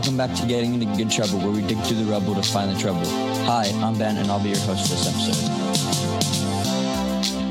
Welcome back to Getting into Good Trouble, where we dig through the rubble to find the trouble. Hi, I'm Ben, and I'll be your host this episode.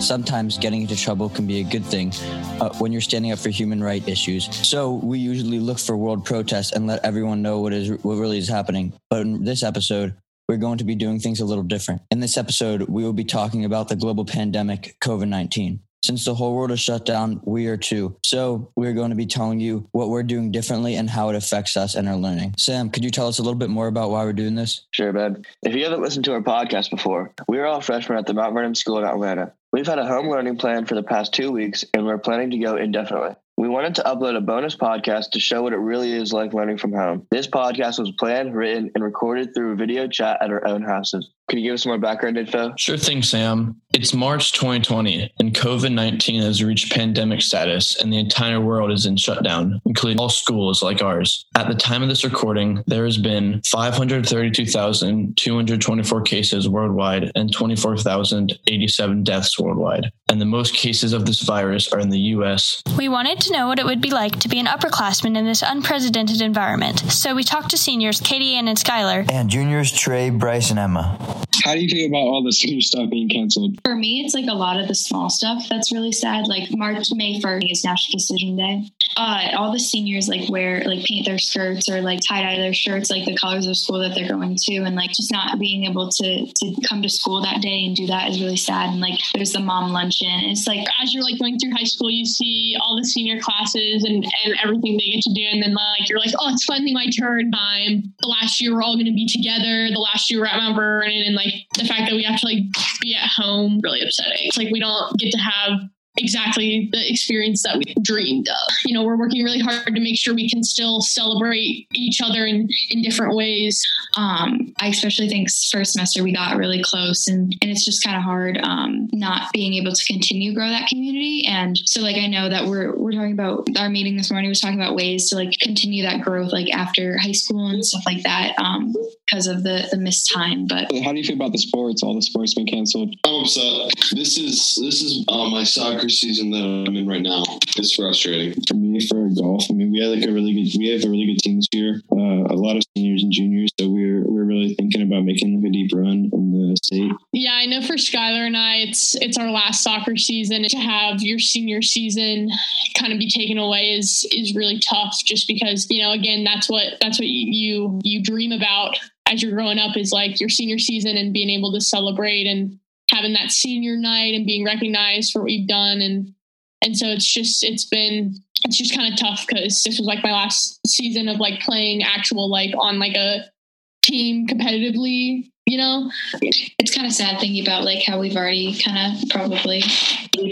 Sometimes getting into trouble can be a good thing uh, when you're standing up for human rights issues. So we usually look for world protests and let everyone know what is what really is happening. But in this episode, we're going to be doing things a little different. In this episode, we will be talking about the global pandemic, COVID 19. Since the whole world is shut down, we are too. So we're going to be telling you what we're doing differently and how it affects us and our learning. Sam, could you tell us a little bit more about why we're doing this? Sure, Ben. If you haven't listened to our podcast before, we are all freshmen at the Mount Vernon School in Atlanta. We've had a home learning plan for the past two weeks, and we're planning to go indefinitely. We wanted to upload a bonus podcast to show what it really is like learning from home. This podcast was planned, written, and recorded through a video chat at our own houses. Can you give us some more background info? Sure thing, Sam. It's March 2020, and COVID 19 has reached pandemic status, and the entire world is in shutdown, including all schools like ours. At the time of this recording, there has been 532,224 cases worldwide and 24,087 deaths worldwide. And the most cases of this virus are in the U.S. We wanted to know what it would be like to be an upperclassman in this unprecedented environment, so we talked to seniors Katie Ann and Skylar And juniors Trey, Bryce, and Emma. How do you feel about all the senior stuff being canceled? For me, it's like a lot of the small stuff that's really sad. Like March, May 1st is National Decision Day. Uh, all the seniors like wear, like paint their skirts or like tie dye their shirts, like the colors of school that they're going to. And like just not being able to, to come to school that day and do that is really sad. And like there's the mom luncheon. It's like, as you're like going through high school, you see all the senior classes and, and everything they get to do. And then like you're like, oh, it's finally my turn time. The last year we're all going to be together. The last year we're at Mount Vernon. And like the fact that we have to like be at home really upsetting. It's like we don't get to have exactly the experience that we dreamed of. You know, we're working really hard to make sure we can still celebrate each other in, in different ways. um, I especially think first semester we got really close and, and it's just kind of hard um, not being able to continue grow that community. And so like I know that we're we're talking about our meeting this morning was talking about ways to like continue that growth like after high school and stuff like that um, because of the the missed time. But How do you feel about the sports? All the sports being canceled. I'm upset. This is this is uh, my soccer season that I'm in right now. It's frustrating. For me, for golf, I mean, we had like a really good, we have a really good team this year. Uh, a lot of seniors and juniors, so we're we're really thinking about making like a deep run in the state. Yeah, I know for Skylar and I, it's it's our last soccer season. To have your senior season kind of be taken away is is really tough. Just because you know, again, that's what that's what you you dream about as you're growing up is like your senior season and being able to celebrate and having that senior night and being recognized for what you've done. And and so it's just it's been it's just kind of tough because this was like my last season of like playing actual like on like a team competitively you know it's kind of sad thinking about like how we've already kind of probably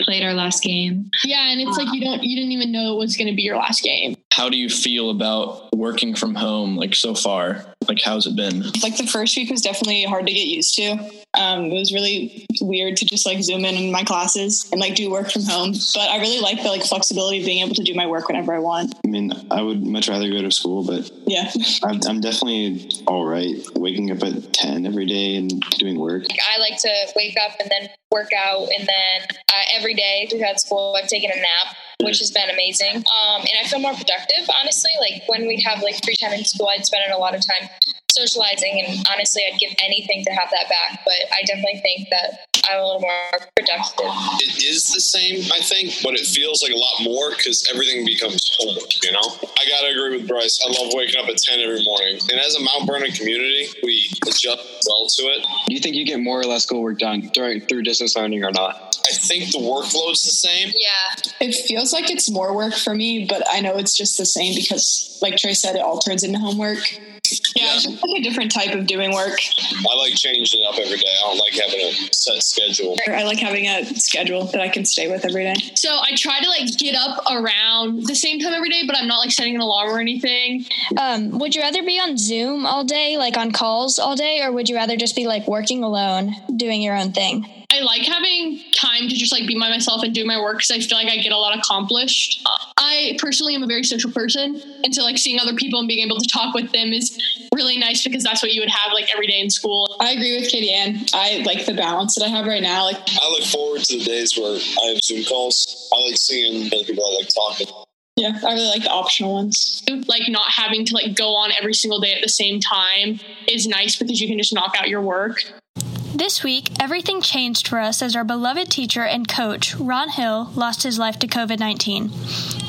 played our last game. yeah and it's like you don't you didn't even know it was going to be your last game How do you feel about working from home like so far? Like, how's it been? like the first week was definitely hard to get used to. Um, it was really weird to just like zoom in in my classes and like do work from home. But I really like the like flexibility of being able to do my work whenever I want. I mean, I would much rather go to school, but Yeah. I'm, I'm definitely all right. Waking up at ten every day and doing work. I like to wake up and then work out, and then uh, every day throughout school, I've taken a nap, which has been amazing. Um, and I feel more productive, honestly. Like when we'd have like free time in school, I'd spend a lot of time socializing, and honestly, I'd give anything to have that back. But I definitely think that I'm a little more productive. It is the same, I think, but it feels like a lot more because everything becomes homework. You know, I gotta agree with Bryce. I love waking up at ten every morning, and as a Mount Vernon community, we adjust well to it. Do you think you get more or less schoolwork done during through distance learning or not? I think the workload's the same. Yeah, It feels like it's more work for me, but I know it's just the same because, like Trey said, it all turns into homework. Yeah, it's like a different type of doing work. I like changing it up every day. I don't like having a set schedule. I like having a schedule that I can stay with every day. so i try to like get up around the same time every day but i'm not like setting an alarm or anything Um, would you rather be on Zoom all day, like on calls all day, or would you rather just be like working alone, doing your own thing? I like having time to just like be by myself and do my work because I feel like I get a lot accomplished. I personally am a very social person, and so like seeing other people and being able to talk with them is really nice because that's what you would have like every day in school. I agree with Katie Ann. I like the balance that I have right now. Like I look forward to the days where I have Zoom calls. I like seeing other people I like talking. Yeah, I really like the optional ones. Like not having to like go on every single day at the same time is nice because you can just knock out your work. This week, everything changed for us as our beloved teacher and coach, Ron Hill, lost his life to COVID 19.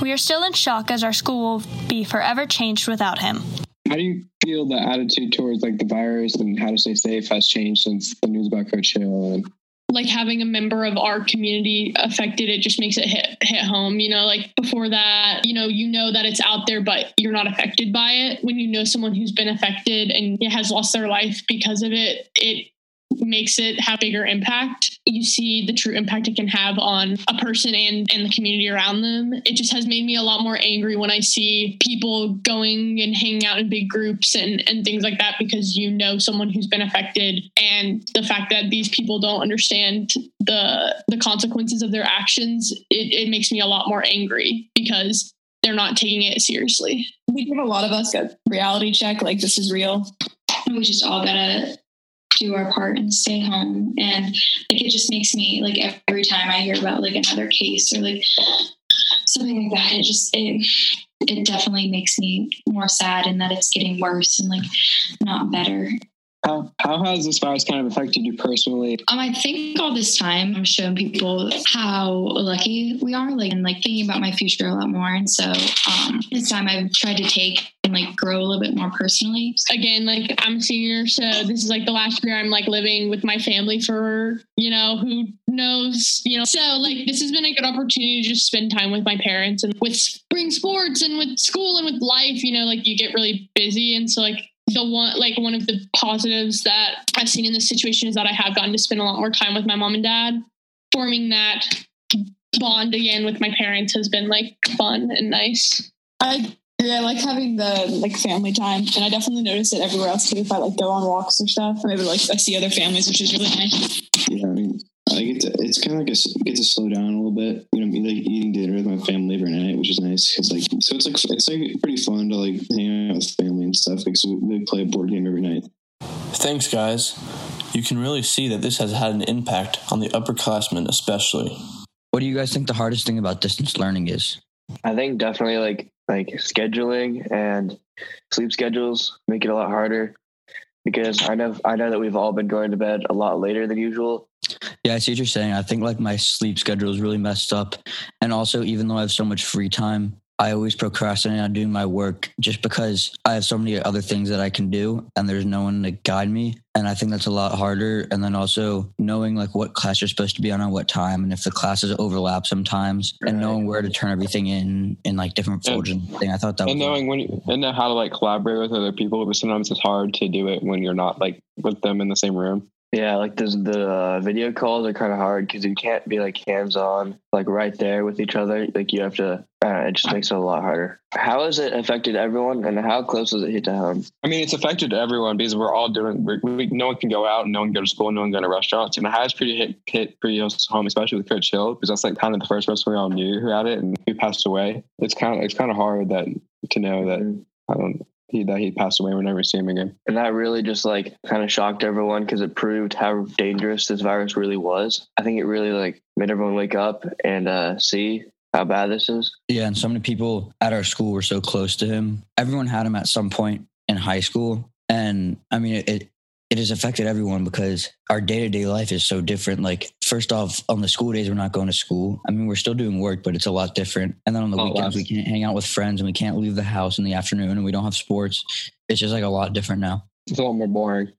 We are still in shock as our school will be forever changed without him. How do you feel the attitude towards like the virus and how to stay safe has changed since the news about Coach Hill? And like having a member of our community affected it just makes it hit hit home you know like before that you know you know that it's out there but you're not affected by it when you know someone who's been affected and has lost their life because of it it makes it have bigger impact. You see the true impact it can have on a person and and the community around them. It just has made me a lot more angry when i see people going and hanging out in big groups and and things like that because you know someone who's been affected and the fact that these people don't understand the the consequences of their actions it, it makes me a lot more angry because they're not taking it seriously. We give a lot of us a reality check, like this is real. we just all gotta do our part and stay home. And like it just makes me like every time i hear about like another case or like something like that it just it it definitely makes me more sad and that it's getting worse and like not better how, how has this virus kind of affected you personally? um i think all this time i'm showing people how lucky we are like and like thinking about my future a lot more. And so um this time i've tried to take and like grow a little bit more personally. Again like i'm a senior so this is like the last year i'm like living with my family for you know who knows you know. So like this has been a good opportunity to just spend time with my parents and with spring sports and with school and with life you know like you get really busy. And so like the one like one of the positives that i've seen in this situation is that i have gotten to spend a lot more time with my mom and dad forming that bond again with my parents has been like fun and nice I agree. I like having the like family time, and I definitely notice it everywhere else too. If I like go on walks or stuff, maybe like I see other families, which is really nice. Yeah, I mean, I get to, it's kind of like a, s- get to slow down a little bit. You know, I mean, like eating dinner with my family every night, which is nice. Cause like, so it's like, it's like pretty fun to like hang out with family and stuff. Like, so we play a board game every night. Thanks, guys. You can really see that this has had an impact on the upperclassmen, especially. What do you guys think the hardest thing about distance learning is? I think definitely like like scheduling and sleep schedules make it a lot harder because I know I know that we've all been going to bed a lot later than usual. Yeah, I see what you're saying. I think like my sleep schedule is really messed up. And also, even though I have so much free time, I always procrastinate on doing my work just because I have so many other things that I can do and there's no one to guide me. And I think that's a lot harder. And then also knowing like what class you're supposed to be on at what time and if the classes overlap sometimes and knowing where to turn everything in in like different folders and thing. I thought that was and knowing when you, and know how to like collaborate with other people, but sometimes it's hard to do it when you're not like with them in the same room. Yeah, like the the uh, video calls are kind of hard because you can't be like hands on, like right there with each other. Like you have to. Uh, it just makes it a lot harder. How has it affected everyone, and how close does it hit to home? I mean, it's affected everyone because we're all doing. We're, we, no one can go out, and no one can go to school, no one can go to restaurants, and it has pretty hit hit pretty close to home, especially with Coach Hill, because that's like kind of the first person we all knew who had it, and he passed away. It's kind of it's kind of hard that to know that I don't he that he passed away. We'll never see him again. And that really just like kind of shocked everyone because it proved how dangerous this virus really was. I think it really like made everyone wake up and uh, see how bad this is. Yeah, and so many people at our school were so close to him. Everyone had him at some point in high school, and I mean it. It has affected everyone because our day to day life is so different. Like, first off, on the school days, we're not going to school. I mean, we're still doing work, but it's a lot different. And then on the oh, lot weekends, we can't hang out with friends and we can't leave the house in the afternoon and we don't have sports. It's just like a lot different now. It's a lot more boring.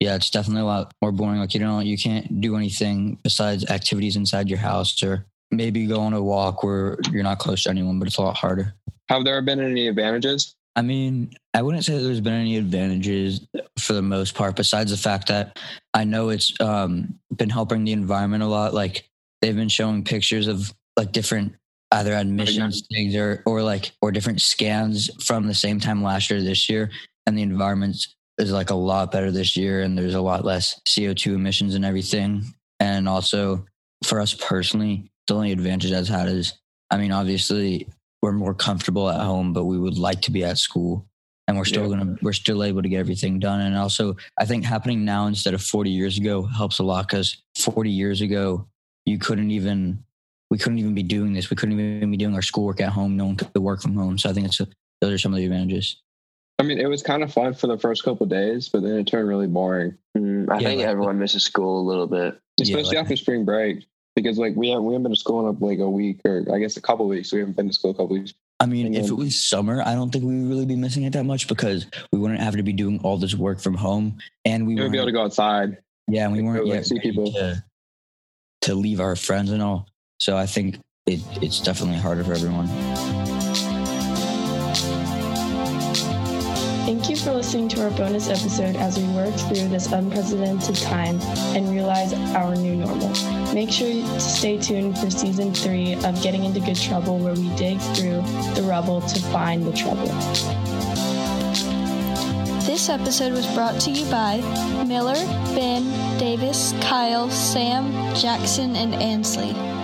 Yeah, it's definitely a lot more boring. Like, you know, you can't do anything besides activities inside your house or maybe go on a walk where you're not close to anyone, but it's a lot harder. Have there been any advantages? I mean, I wouldn't say that there's been any advantages for the most part, besides the fact that I know it's um, been helping the environment a lot. Like they've been showing pictures of like different either admissions things or or like or different scans from the same time last year this year, and the environment is like a lot better this year, and there's a lot less CO two emissions and everything. And also for us personally, the only advantage I've had is, I mean, obviously we're more comfortable at home, but we would like to be at school. And we're still Yeah. gonna we're still able to get everything done. And also I think happening now instead of 40 years ago helps a lot because 40 years ago you couldn't even we couldn't even be doing this. We couldn't even be doing our schoolwork at home. No one could work from home. So I think it's a, those are some of the advantages. I mean, it was kind of fun for the first couple days, but then it turned really boring. Mm, I Yeah, think like- everyone misses school a little bit. especially like- after spring break because like we haven't we haven't been to school in like a week or I guess a couple weeks. We haven't been to school a couple weeks. I mean, And if it was summer, I don't think we would really be missing it that much because we wouldn't have to be doing all this work from home, and we We would be able to go outside. Yeah, and we Like, weren't go, like, yet see ready people. to, to leave our friends and all. So I think it, it's definitely harder for everyone. Thank you for listening to our bonus episode as we work through this unprecedented time and realize our new normal. Make sure to stay tuned for season three of Getting into Good Trouble, where we dig through the rubble to find the trouble. This episode was brought to you by Miller, Ben, Davis, Kyle, Sam, Jackson, and Ansley.